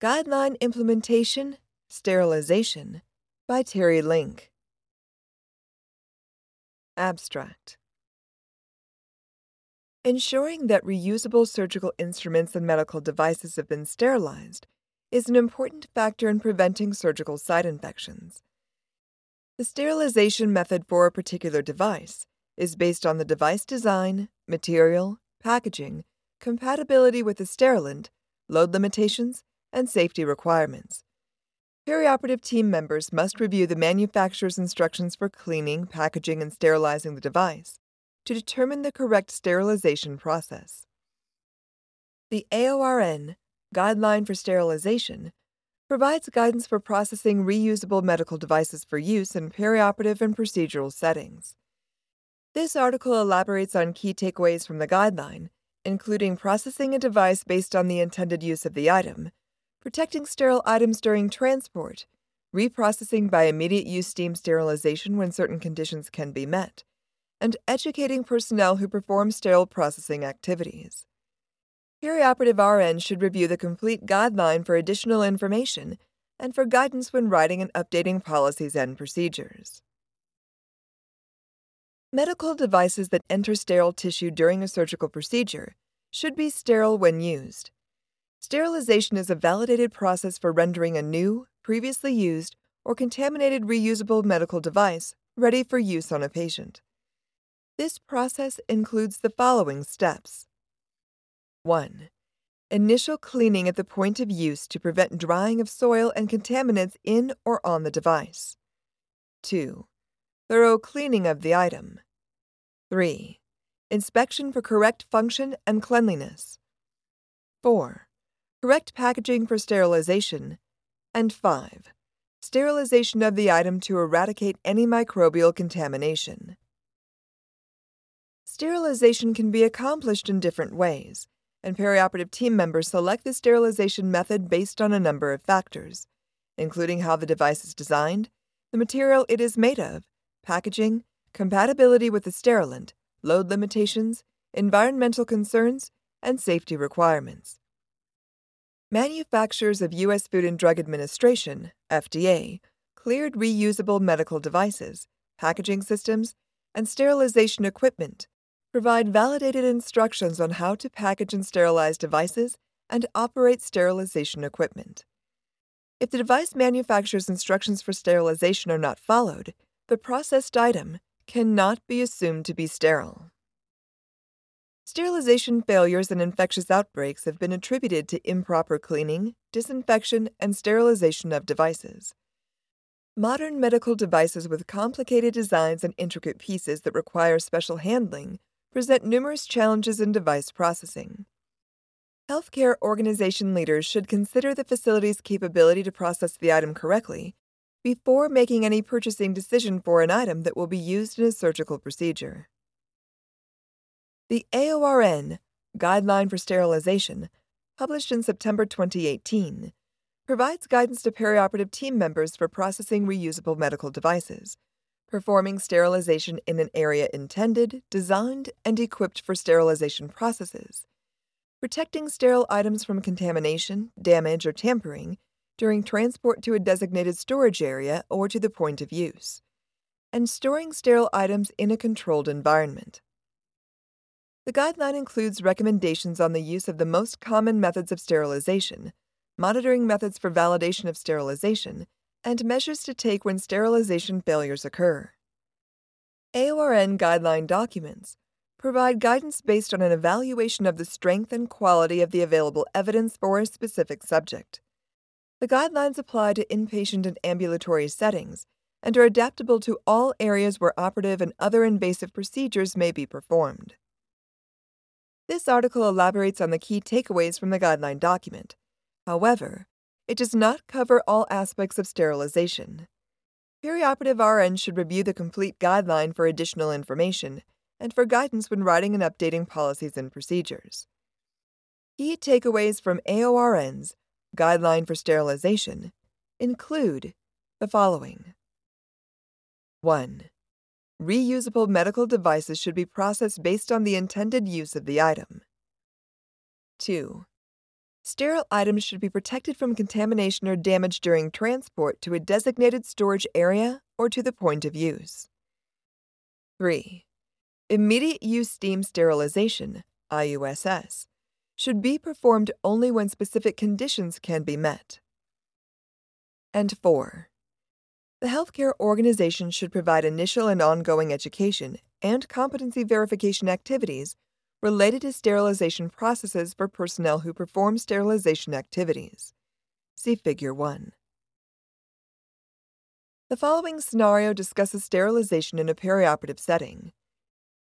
Guideline Implementation Sterilization by Terri Link. Abstract Ensuring that reusable surgical instruments and medical devices have been sterilized is an important factor in preventing surgical site infections. The sterilization method for a particular device is based on the device design, material, packaging, compatibility with the sterilant, load limitations, and safety requirements. Perioperative team members must review the manufacturer's instructions for cleaning, packaging, and sterilizing the device to determine the correct sterilization process. The AORN Guideline for Sterilization provides guidance for processing reusable medical devices for use in perioperative and procedural settings. This article elaborates on key takeaways from the guideline, including processing a device based on the intended use of the item, protecting sterile items during transport, reprocessing by immediate use steam sterilization when certain conditions can be met, and educating personnel who perform sterile processing activities. Perioperative RN should review the complete guideline for additional information and for guidance when writing and updating policies and procedures. Medical devices that enter sterile tissue during a surgical procedure should be sterile when used. Sterilization is a validated process for rendering a new, previously used, or contaminated reusable medical device ready for use on a patient. This process includes the following steps 1. Initial cleaning at the point of use to prevent drying of soil and contaminants in or on the device. 2. Thorough cleaning of the item. 3. Inspection for correct function and cleanliness. 4 correct packaging for sterilization, and 5. Sterilization of the item to eradicate any microbial contamination. Sterilization can be accomplished in different ways, and perioperative team members select the sterilization method based on a number of factors, including how the device is designed, the material it is made of, packaging, compatibility with the sterilant, load limitations, environmental concerns, and safety requirements. Manufacturers of U.S. Food and Drug Administration, FDA, cleared reusable medical devices, packaging systems, and sterilization equipment, provide validated instructions on how to package and sterilize devices and operate sterilization equipment. If the device manufacturer's instructions for sterilization are not followed, the processed item cannot be assumed to be sterile. Sterilization failures and infectious outbreaks have been attributed to improper cleaning, disinfection, and sterilization of devices. Modern medical devices with complicated designs and intricate pieces that require special handling present numerous challenges in device processing. Healthcare organization leaders should consider the facility's capability to process the item correctly before making any purchasing decision for an item that will be used in a surgical procedure. The AORN Guideline for Sterilization, published in September 2018, provides guidance to perioperative team members for processing reusable medical devices, performing sterilization in an area intended, designed, and equipped for sterilization processes, protecting sterile items from contamination, damage, or tampering during transport to a designated storage area or to the point of use, and storing sterile items in a controlled environment. The guideline includes recommendations on the use of the most common methods of sterilization, monitoring methods for validation of sterilization, and measures to take when sterilization failures occur. AORN guideline documents provide guidance based on an evaluation of the strength and quality of the available evidence for a specific subject. The guidelines apply to inpatient and ambulatory settings and are adaptable to all areas where operative and other invasive procedures may be performed. This article elaborates on the key takeaways from the guideline document. However, it does not cover all aspects of sterilization. Perioperative RN should review the complete guideline for additional information and for guidance when writing and updating policies and procedures. Key takeaways from AORN's Guideline for Sterilization include the following 1. Reusable medical devices should be processed based on the intended use of the item. 2. Sterile items should be protected from contamination or damage during transport to a designated storage area or to the point of use. 3. Immediate use steam sterilization, IUSS, should be performed only when specific conditions can be met. And 4. The healthcare organization should provide initial and ongoing education and competency verification activities related to sterilization processes for personnel who perform sterilization activities. See Figure 1. The following scenario discusses sterilization in a perioperative setting.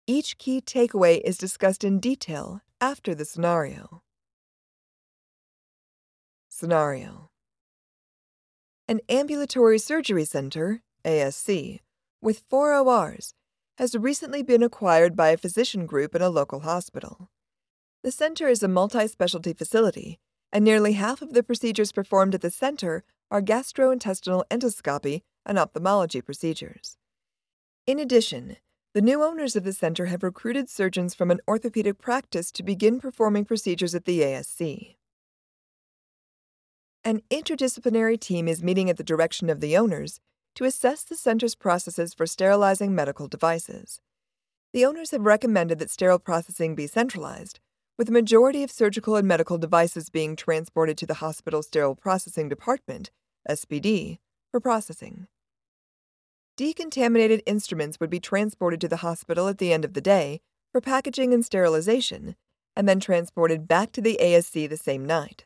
Each key takeaway is discussed in detail after the scenario. Scenario An ambulatory surgery center, ASC, with four ORs has recently been acquired by a physician group in a local hospital. The center is a multi specialty facility, and nearly half of the procedures performed at the center are gastrointestinal endoscopy and ophthalmology procedures. In addition, the new owners of the center have recruited surgeons from an orthopedic practice to begin performing procedures at the ASC. An interdisciplinary team is meeting at the direction of the owners to assess the center's processes for sterilizing medical devices. The owners have recommended that sterile processing be centralized, with the majority of surgical and medical devices being transported to the hospital sterile processing department, SPD, for processing. Decontaminated instruments would be transported to the hospital at the end of the day for packaging and sterilization, and then transported back to the ASC the same night.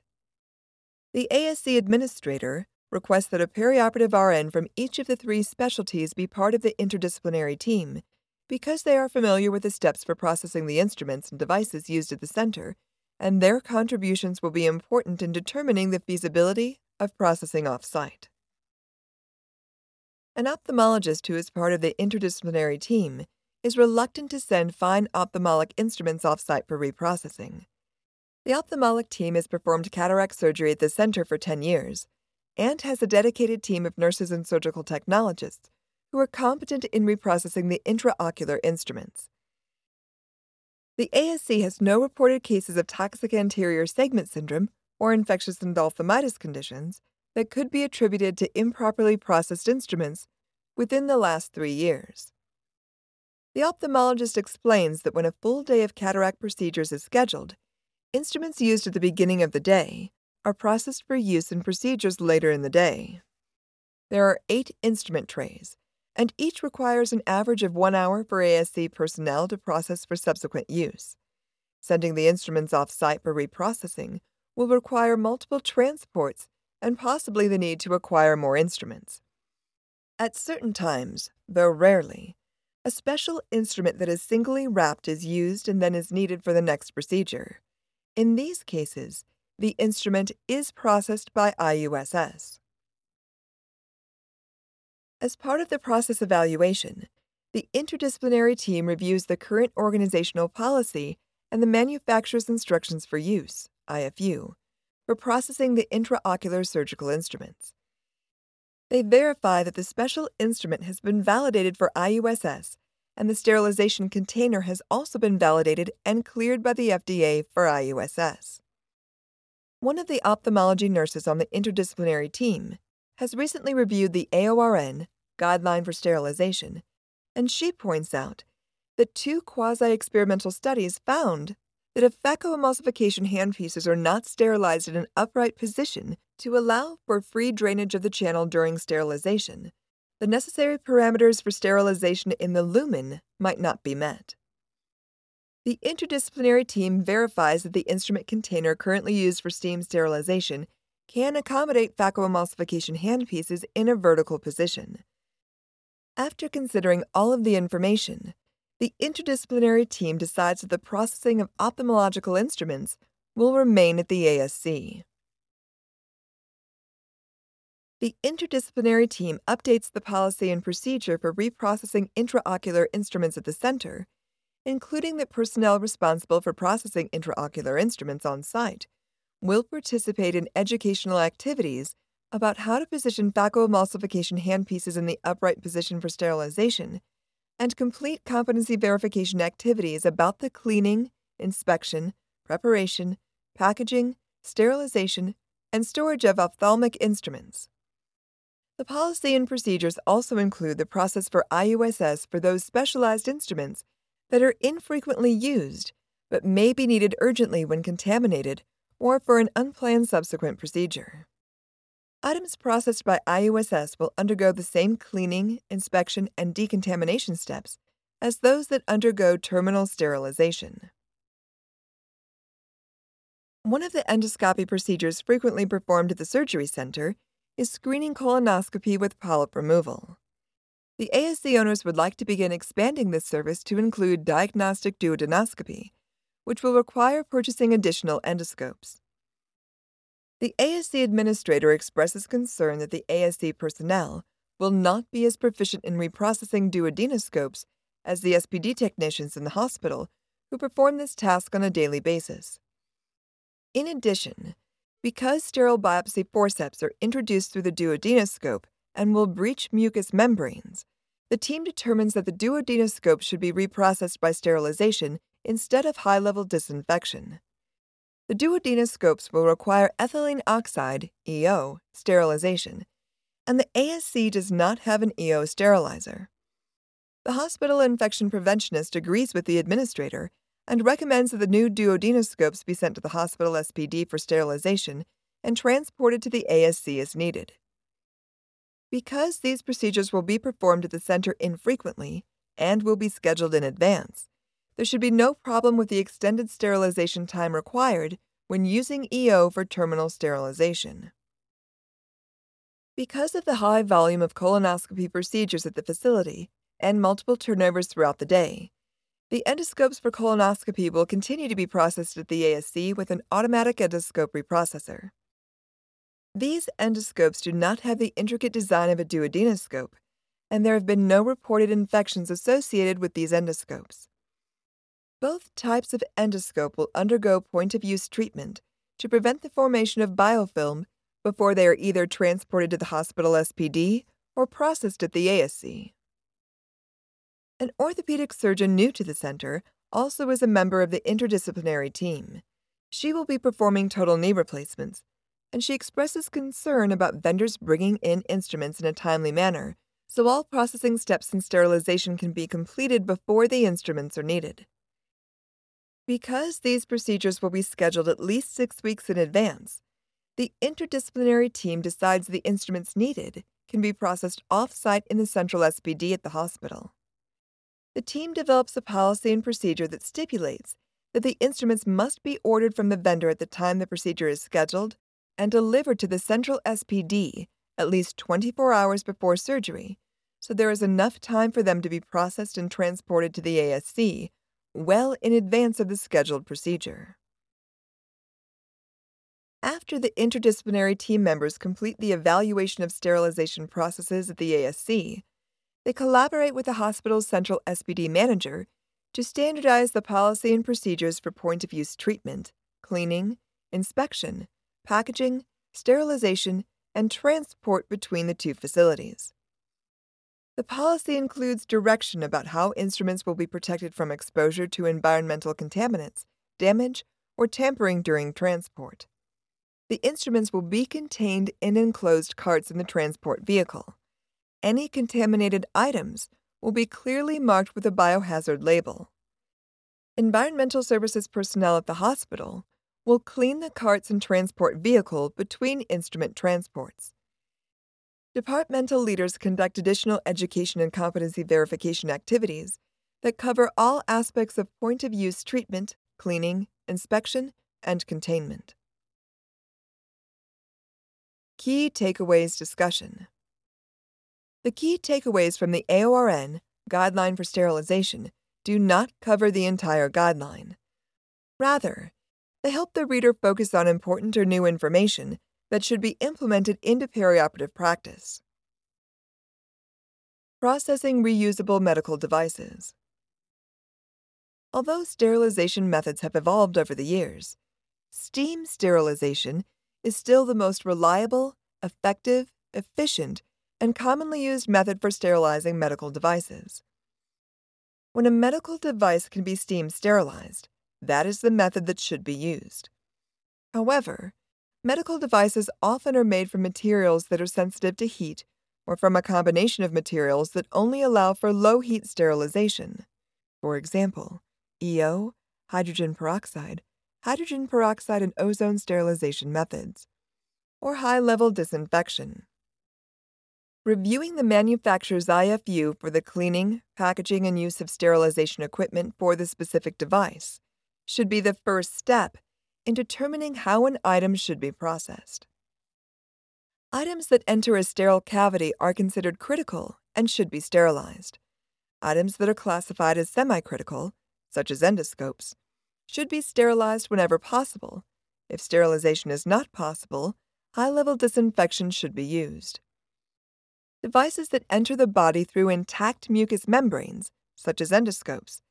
The ASC administrator requests that a perioperative RN from each of the three specialties be part of the interdisciplinary team because they are familiar with the steps for processing the instruments and devices used at the center, and their contributions will be important in determining the feasibility of processing off site. An ophthalmologist who is part of the interdisciplinary team is reluctant to send fine ophthalmic instruments off site for reprocessing. The ophthalmic team has performed cataract surgery at the center for 10 years and has a dedicated team of nurses and surgical technologists who are competent in reprocessing the intraocular instruments. The ASC has no reported cases of toxic anterior segment syndrome or infectious endophthalmitis conditions that could be attributed to improperly processed instruments within the last three years. The ophthalmologist explains that when a full day of cataract procedures is scheduled, instruments used at the beginning of the day are processed for use in procedures later in the day. There are eight instrument trays, and each requires an average of one hour for ASC personnel to process for subsequent use. Sending the instruments off site for reprocessing will require multiple transports and possibly the need to acquire more instruments. At certain times, though rarely, a special instrument that is singly wrapped is used and then is needed for the next procedure. In these cases, the instrument is processed by IUSS. As part of the process evaluation, the interdisciplinary team reviews the current organizational policy and the manufacturer's instructions for use, IFU, for processing the intraocular surgical instruments. They verify that the special instrument has been validated for IUSS and the sterilization container has also been validated and cleared by the FDA for IUSS. One of the ophthalmology nurses on the interdisciplinary team has recently reviewed the AORN Guideline for Sterilization, and she points out that two quasi experimental studies found that if phacoemulsification handpieces are not sterilized in an upright position to allow for free drainage of the channel during sterilization, the necessary parameters for sterilization in the lumen might not be met. The interdisciplinary team verifies that the instrument container currently used for steam sterilization can accommodate phacoemulsification handpieces in a vertical position. After considering all of the information, the interdisciplinary team decides that the processing of ophthalmological instruments will remain at the ASC. The interdisciplinary team updates the policy and procedure for reprocessing intraocular instruments at the center including that personnel responsible for processing intraocular instruments on site, will participate in educational activities about how to position phacoemulsification handpieces in the upright position for sterilization, and complete competency verification activities about the cleaning, inspection, preparation, packaging, sterilization, and storage of ophthalmic instruments. The policy and procedures also include the process for IUSS for those specialized instruments that are infrequently used but may be needed urgently when contaminated or for an unplanned subsequent procedure. Items processed by IUSS will undergo the same cleaning, inspection, and decontamination steps as those that undergo terminal sterilization. One of the endoscopy procedures frequently performed at the surgery center is screening colonoscopy with polyp removal. The ASC owners would like to begin expanding this service to include diagnostic duodenoscopy, which will require purchasing additional endoscopes. The ASC administrator expresses concern that the ASC personnel will not be as proficient in reprocessing duodenoscopes as the SPD technicians in the hospital who perform this task on a daily basis. In addition, because sterile biopsy forceps are introduced through the duodenoscope and will breach mucous membranes, the team determines that the duodenoscope should be reprocessed by sterilization instead of high level disinfection. The duodenoscopes will require ethylene oxide, EO, sterilization, and the ASC does not have an EO sterilizer. The hospital infection preventionist agrees with the administrator and recommends that the new duodenoscopes be sent to the hospital SPD for sterilization and transported to the ASC as needed. Because these procedures will be performed at the center infrequently and will be scheduled in advance, there should be no problem with the extended sterilization time required when using EO for terminal sterilization. Because of the high volume of colonoscopy procedures at the facility and multiple turnovers throughout the day, the endoscopes for colonoscopy will continue to be processed at the ASC with an automatic endoscope reprocessor. These endoscopes do not have the intricate design of a duodenoscope, and there have been no reported infections associated with these endoscopes. Both types of endoscope will undergo point of use treatment to prevent the formation of biofilm before they are either transported to the hospital SPD or processed at the ASC. An orthopedic surgeon new to the center also is a member of the interdisciplinary team. She will be performing total knee replacements, and she expresses concern about vendors bringing in instruments in a timely manner so all processing steps and sterilization can be completed before the instruments are needed. Because these procedures will be scheduled at least six weeks in advance, the interdisciplinary team decides the instruments needed can be processed off site in the central SPD at the hospital the team develops a policy and procedure that stipulates that the instruments must be ordered from the vendor at the time the procedure is scheduled and delivered to the central SPD at least 24 hours before surgery, so there is enough time for them to be processed and transported to the ASC well in advance of the scheduled procedure. After the interdisciplinary team members complete the evaluation of sterilization processes at the ASC, they collaborate with the hospital's central SPD manager to standardize the policy and procedures for point of use treatment, cleaning, inspection, packaging, sterilization, and transport between the two facilities. The policy includes direction about how instruments will be protected from exposure to environmental contaminants, damage, or tampering during transport. The instruments will be contained in enclosed carts in the transport vehicle any contaminated items will be clearly marked with a biohazard label. Environmental services personnel at the hospital will clean the carts and transport vehicle between instrument transports. Departmental leaders conduct additional education and competency verification activities that cover all aspects of point of use treatment, cleaning, inspection, and containment. Key Takeaways Discussion the key takeaways from the AORN, Guideline for Sterilization, do not cover the entire guideline. Rather, they help the reader focus on important or new information that should be implemented into perioperative practice. Processing reusable medical devices. Although sterilization methods have evolved over the years, steam sterilization is still the most reliable, effective, efficient, and commonly used method for sterilizing medical devices. When a medical device can be steam sterilized, that is the method that should be used. However, medical devices often are made from materials that are sensitive to heat or from a combination of materials that only allow for low heat sterilization. For example, EO, hydrogen peroxide, hydrogen peroxide and ozone sterilization methods, or high level disinfection. Reviewing the manufacturer's IFU for the cleaning, packaging, and use of sterilization equipment for the specific device should be the first step in determining how an item should be processed. Items that enter a sterile cavity are considered critical and should be sterilized. Items that are classified as semi critical, such as endoscopes, should be sterilized whenever possible. If sterilization is not possible, high level disinfection should be used. Devices that enter the body through intact mucous membranes, such as endoscopes,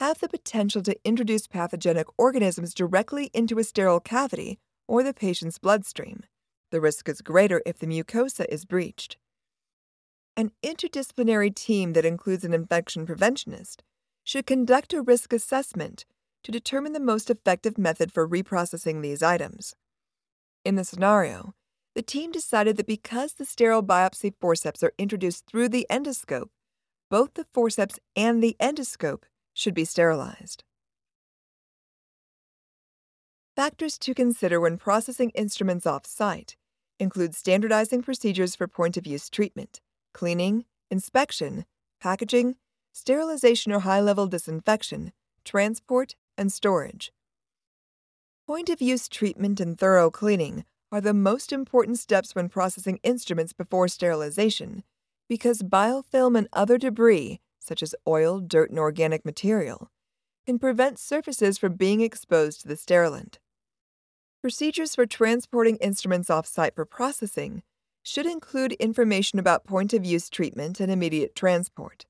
have the potential to introduce pathogenic organisms directly into a sterile cavity or the patient's bloodstream. The risk is greater if the mucosa is breached. An interdisciplinary team that includes an infection preventionist should conduct a risk assessment to determine the most effective method for reprocessing these items. In the scenario, the team decided that because the sterile biopsy forceps are introduced through the endoscope, both the forceps and the endoscope should be sterilized. Factors to consider when processing instruments off site include standardizing procedures for point of use treatment, cleaning, inspection, packaging, sterilization or high level disinfection, transport, and storage. Point of use treatment and thorough cleaning are the most important steps when processing instruments before sterilization because biofilm and other debris, such as oil, dirt, and organic material, can prevent surfaces from being exposed to the sterilant. Procedures for transporting instruments off site for processing should include information about point of use treatment and immediate transport.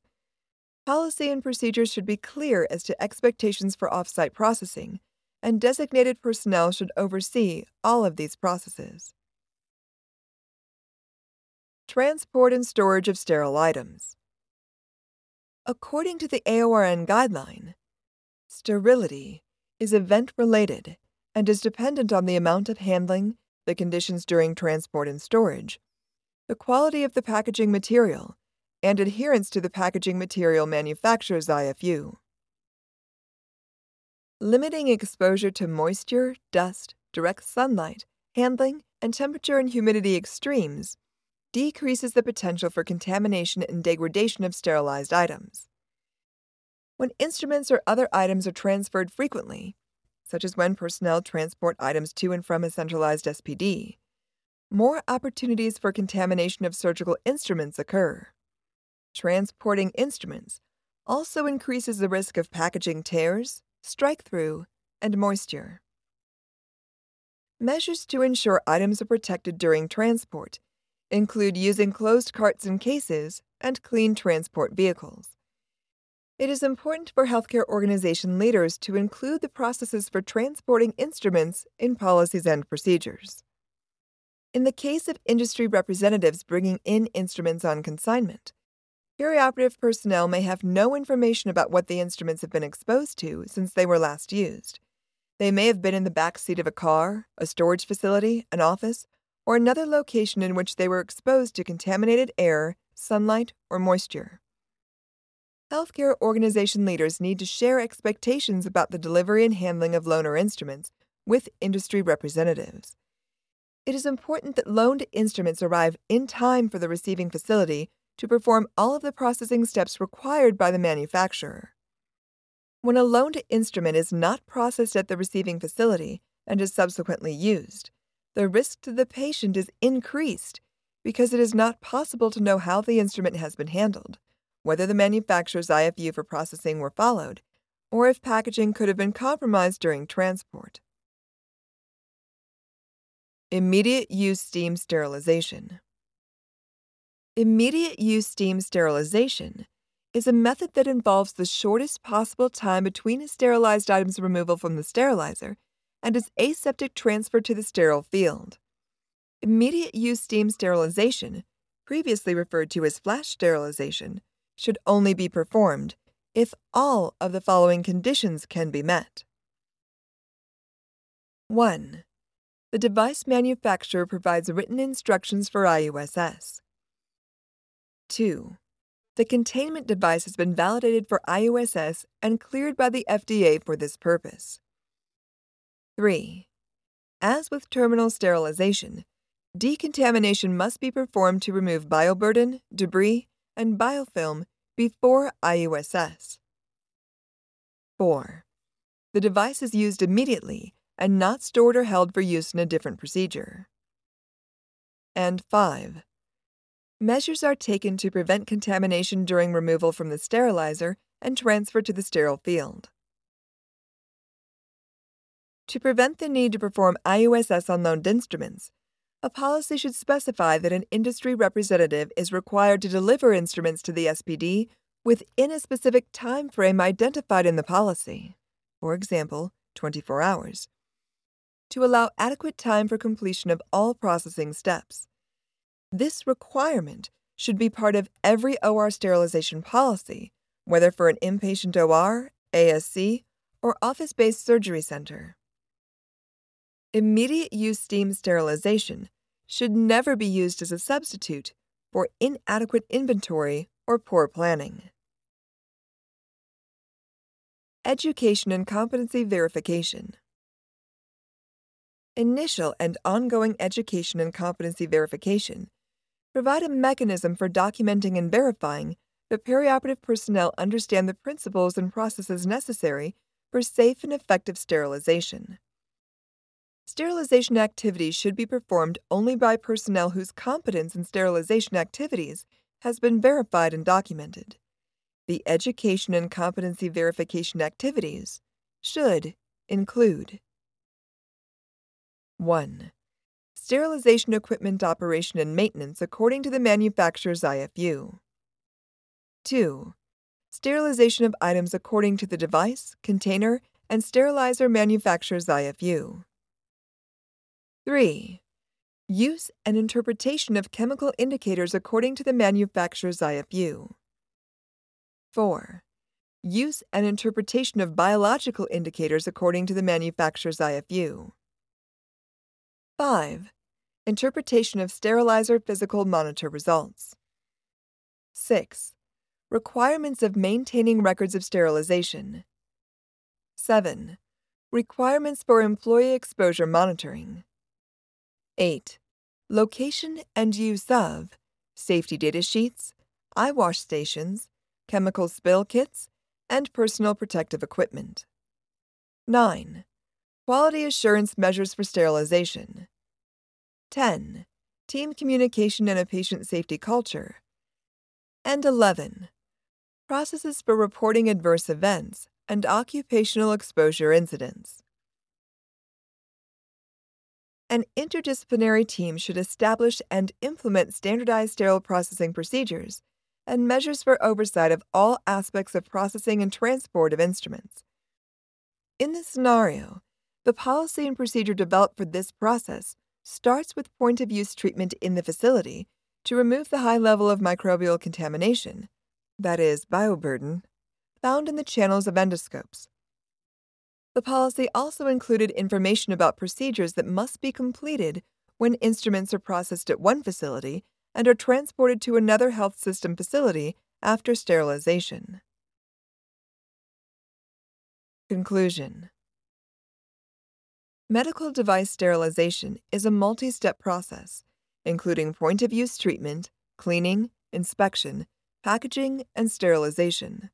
Policy and procedures should be clear as to expectations for off site processing, and designated personnel should oversee all of these processes. Transport and storage of sterile items. According to the AORN guideline, sterility is event related and is dependent on the amount of handling, the conditions during transport and storage, the quality of the packaging material, and adherence to the packaging material manufacturer's IFU. Limiting exposure to moisture, dust, direct sunlight, handling, and temperature and humidity extremes decreases the potential for contamination and degradation of sterilized items. When instruments or other items are transferred frequently, such as when personnel transport items to and from a centralized SPD, more opportunities for contamination of surgical instruments occur. Transporting instruments also increases the risk of packaging tears, strike through, and moisture. Measures to ensure items are protected during transport include using closed carts and cases and clean transport vehicles. It is important for healthcare organization leaders to include the processes for transporting instruments in policies and procedures. In the case of industry representatives bringing in instruments on consignment, perioperative personnel may have no information about what the instruments have been exposed to since they were last used. They may have been in the back seat of a car, a storage facility, an office, or another location in which they were exposed to contaminated air, sunlight, or moisture. Healthcare organization leaders need to share expectations about the delivery and handling of loaner instruments with industry representatives. It is important that loaned instruments arrive in time for the receiving facility to perform all of the processing steps required by the manufacturer. When a loaned instrument is not processed at the receiving facility and is subsequently used, the risk to the patient is increased because it is not possible to know how the instrument has been handled whether the manufacturer's IFU for processing were followed, or if packaging could have been compromised during transport. Immediate use steam sterilization. Immediate use steam sterilization is a method that involves the shortest possible time between a sterilized item's removal from the sterilizer and its aseptic transfer to the sterile field. Immediate use steam sterilization, previously referred to as flash sterilization, should only be performed if all of the following conditions can be met. 1. the device manufacturer provides written instructions for IUSS. 2. The containment device has been validated for IUSS and cleared by the FDA for this purpose. 3. As with terminal sterilization, decontamination must be performed to remove bioburden, debris, and biofilm before IUSS. 4. The device is used immediately and not stored or held for use in a different procedure. And 5. Measures are taken to prevent contamination during removal from the sterilizer and transfer to the sterile field. To prevent the need to perform IUSS on loaned instruments, a policy should specify that an industry representative is required to deliver instruments to the SPD within a specific time frame identified in the policy, for example, 24 hours, to allow adequate time for completion of all processing steps. This requirement should be part of every OR sterilization policy, whether for an inpatient OR, ASC, or office based surgery center. Immediate use steam sterilization should never be used as a substitute for inadequate inventory or poor planning. Education and competency verification. Initial and ongoing education and competency verification provide a mechanism for documenting and verifying that perioperative personnel understand the principles and processes necessary for safe and effective sterilization. Sterilization activities should be performed only by personnel whose competence in sterilization activities has been verified and documented. The education and competency verification activities should include 1. Sterilization equipment operation and maintenance according to the manufacturer's IFU. 2. Sterilization of items according to the device, container, and sterilizer manufacturer's IFU. 3. Use and interpretation of chemical indicators according to the manufacturer's IFU. 4. Use and interpretation of biological indicators according to the manufacturer's IFU. 5. Interpretation of sterilizer physical monitor results. 6. Requirements of maintaining records of sterilization. 7. Requirements for employee exposure monitoring. 8. Location and use of safety data sheets, eye wash stations, chemical spill kits, and personal protective equipment. 9. Quality assurance measures for sterilization. 10. Team communication and a patient safety culture. And 11. Processes for reporting adverse events and occupational exposure incidents. An interdisciplinary team should establish and implement standardized sterile processing procedures and measures for oversight of all aspects of processing and transport of instruments. In this scenario, the policy and procedure developed for this process starts with point of use treatment in the facility to remove the high level of microbial contamination, that is, bioburden, found in the channels of endoscopes. The policy also included information about procedures that must be completed when instruments are processed at one facility and are transported to another health system facility after sterilization. Conclusion Medical device sterilization is a multi step process, including point of use treatment, cleaning, inspection, packaging, and sterilization.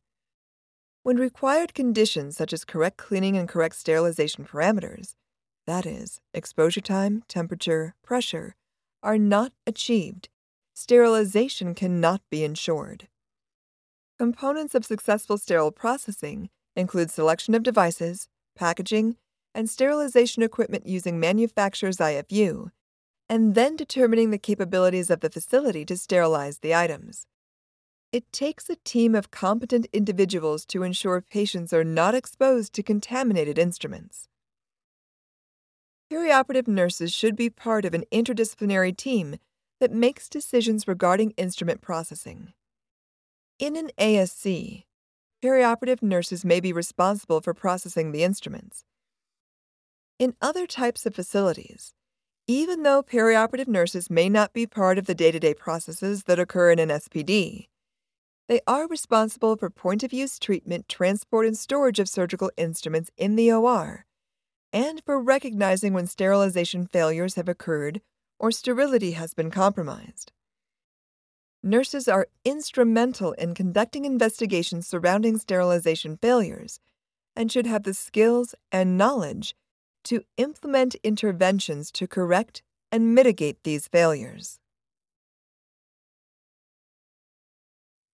When required conditions such as correct cleaning and correct sterilization parameters, that is, exposure time, temperature, pressure, are not achieved, sterilization cannot be ensured. Components of successful sterile processing include selection of devices, packaging, and sterilization equipment using manufacturer's IFU, and then determining the capabilities of the facility to sterilize the items. It takes a team of competent individuals to ensure patients are not exposed to contaminated instruments. Perioperative nurses should be part of an interdisciplinary team that makes decisions regarding instrument processing. In an ASC, perioperative nurses may be responsible for processing the instruments. In other types of facilities, Even though perioperative nurses may not be part of the day to day processes that occur in an SPD, they are responsible for point of use treatment, transport, and storage of surgical instruments in the OR, and for recognizing when sterilization failures have occurred or sterility has been compromised. Nurses are instrumental in conducting investigations surrounding sterilization failures and should have the skills and knowledge to implement interventions to correct and mitigate these failures.